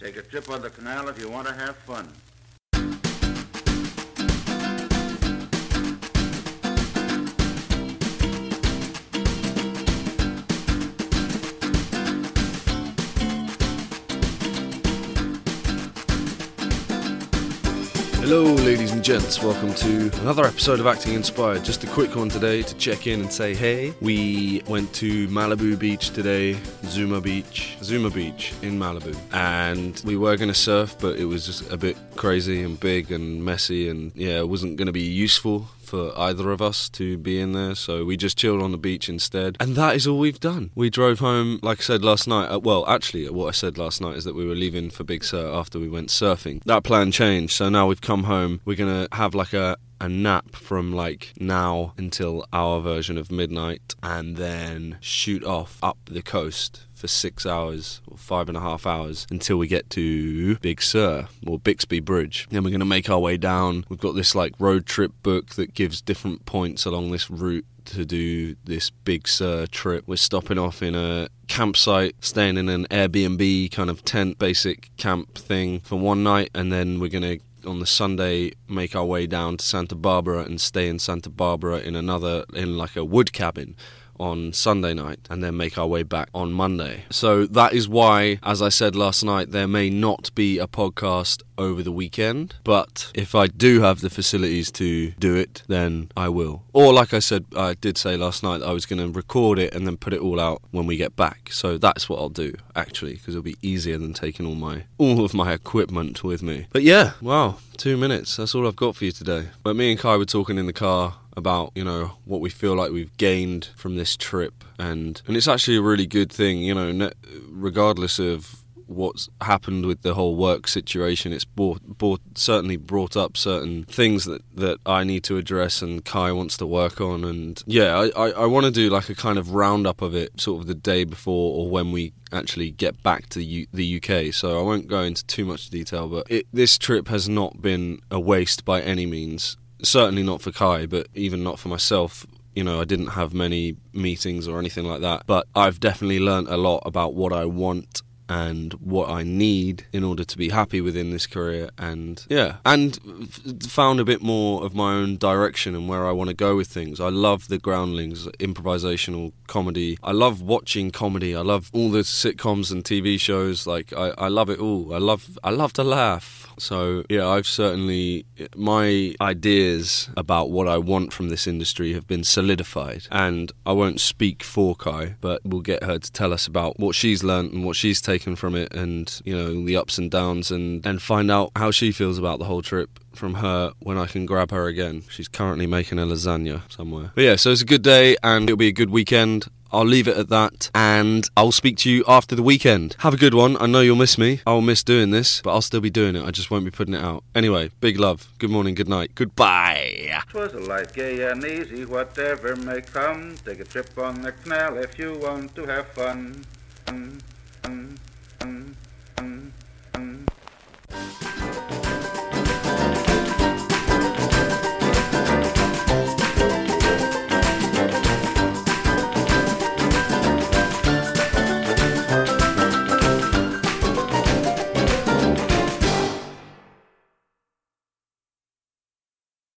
Take a trip on the canal if you want to have fun. Hello, ladies and gents. Welcome to another episode of Acting Inspired. Just a quick one today to check in and say hey. We went to Malibu Beach today, Zuma Beach, Zuma Beach in Malibu, and we were going to surf, but it was just a bit crazy and big and messy, and yeah, it wasn't going to be useful for either of us to be in there, so we just chilled on the beach instead. And that is all we've done. We drove home, like I said last night. Uh, well, actually, what I said last night is that we were leaving for Big Sur after we went surfing. That plan changed, so now we've come home. We're gonna have like a a nap from like now until our version of midnight and then shoot off up the coast for six hours or five and a half hours until we get to Big Sur or Bixby Bridge. Then we're going to make our way down. We've got this like road trip book that gives different points along this route to do this Big Sur trip. We're stopping off in a campsite, staying in an Airbnb kind of tent, basic camp thing for one night, and then we're going to on the Sunday make our way down to Santa Barbara and stay in Santa Barbara in another in like a wood cabin on Sunday night and then make our way back on Monday. So that is why, as I said last night, there may not be a podcast over the weekend, but if I do have the facilities to do it, then I will. Or, like I said, I did say last night, I was going to record it and then put it all out when we get back. So that's what I'll do, actually, because it'll be easier than taking all my all of my equipment with me. But yeah, wow, two minutes. That's all I've got for you today. But me and Kae were talking in the car about you know what we feel like we've gained from this trip and and it's actually a really good thing you know regardless of what's happened with the whole work situation. It's brought, brought, certainly brought up certain things that, that I need to address and Kae wants to work on. And yeah, I, I, I want to do like a kind of roundup of it sort of the day before or when we actually get back to the, UK. So I won't go into too much detail, but it, this trip has not been a waste by any means certainly not for Kae, but even not for myself. You know, I didn't have many meetings or anything like that, but I've definitely learnt a lot about what I want and what I need in order to be happy within this career and yeah. and found a bit more of my own direction and where I want to go with things. I love the groundlings improvisational comedy. I love watching comedy. I love all the sitcoms and TV shows. Like I, I love it all. I love I love to laugh. So yeah I've certainly my ideas about what I want from this industry have been solidified. And I won't speak for Kae but we'll get her to tell us about what she's learned and what she's taken taken from it and you know the ups and downs and and find out how she feels about the whole trip from her when I can grab her again. She's currently making a lasagna somewhere. But yeah, so it's a good day and it'll be a good weekend. I'll leave it at that and I'll speak to you after the weekend. Have a good one. I know you'll miss me. I'll miss doing this, but I'll still be doing it. I just won't be putting it out. Anyway, big love. Good morning, good night. Goodbye. Twas a light, gay and easy, whatever may come. Take a trip on the canal if you want to have fun.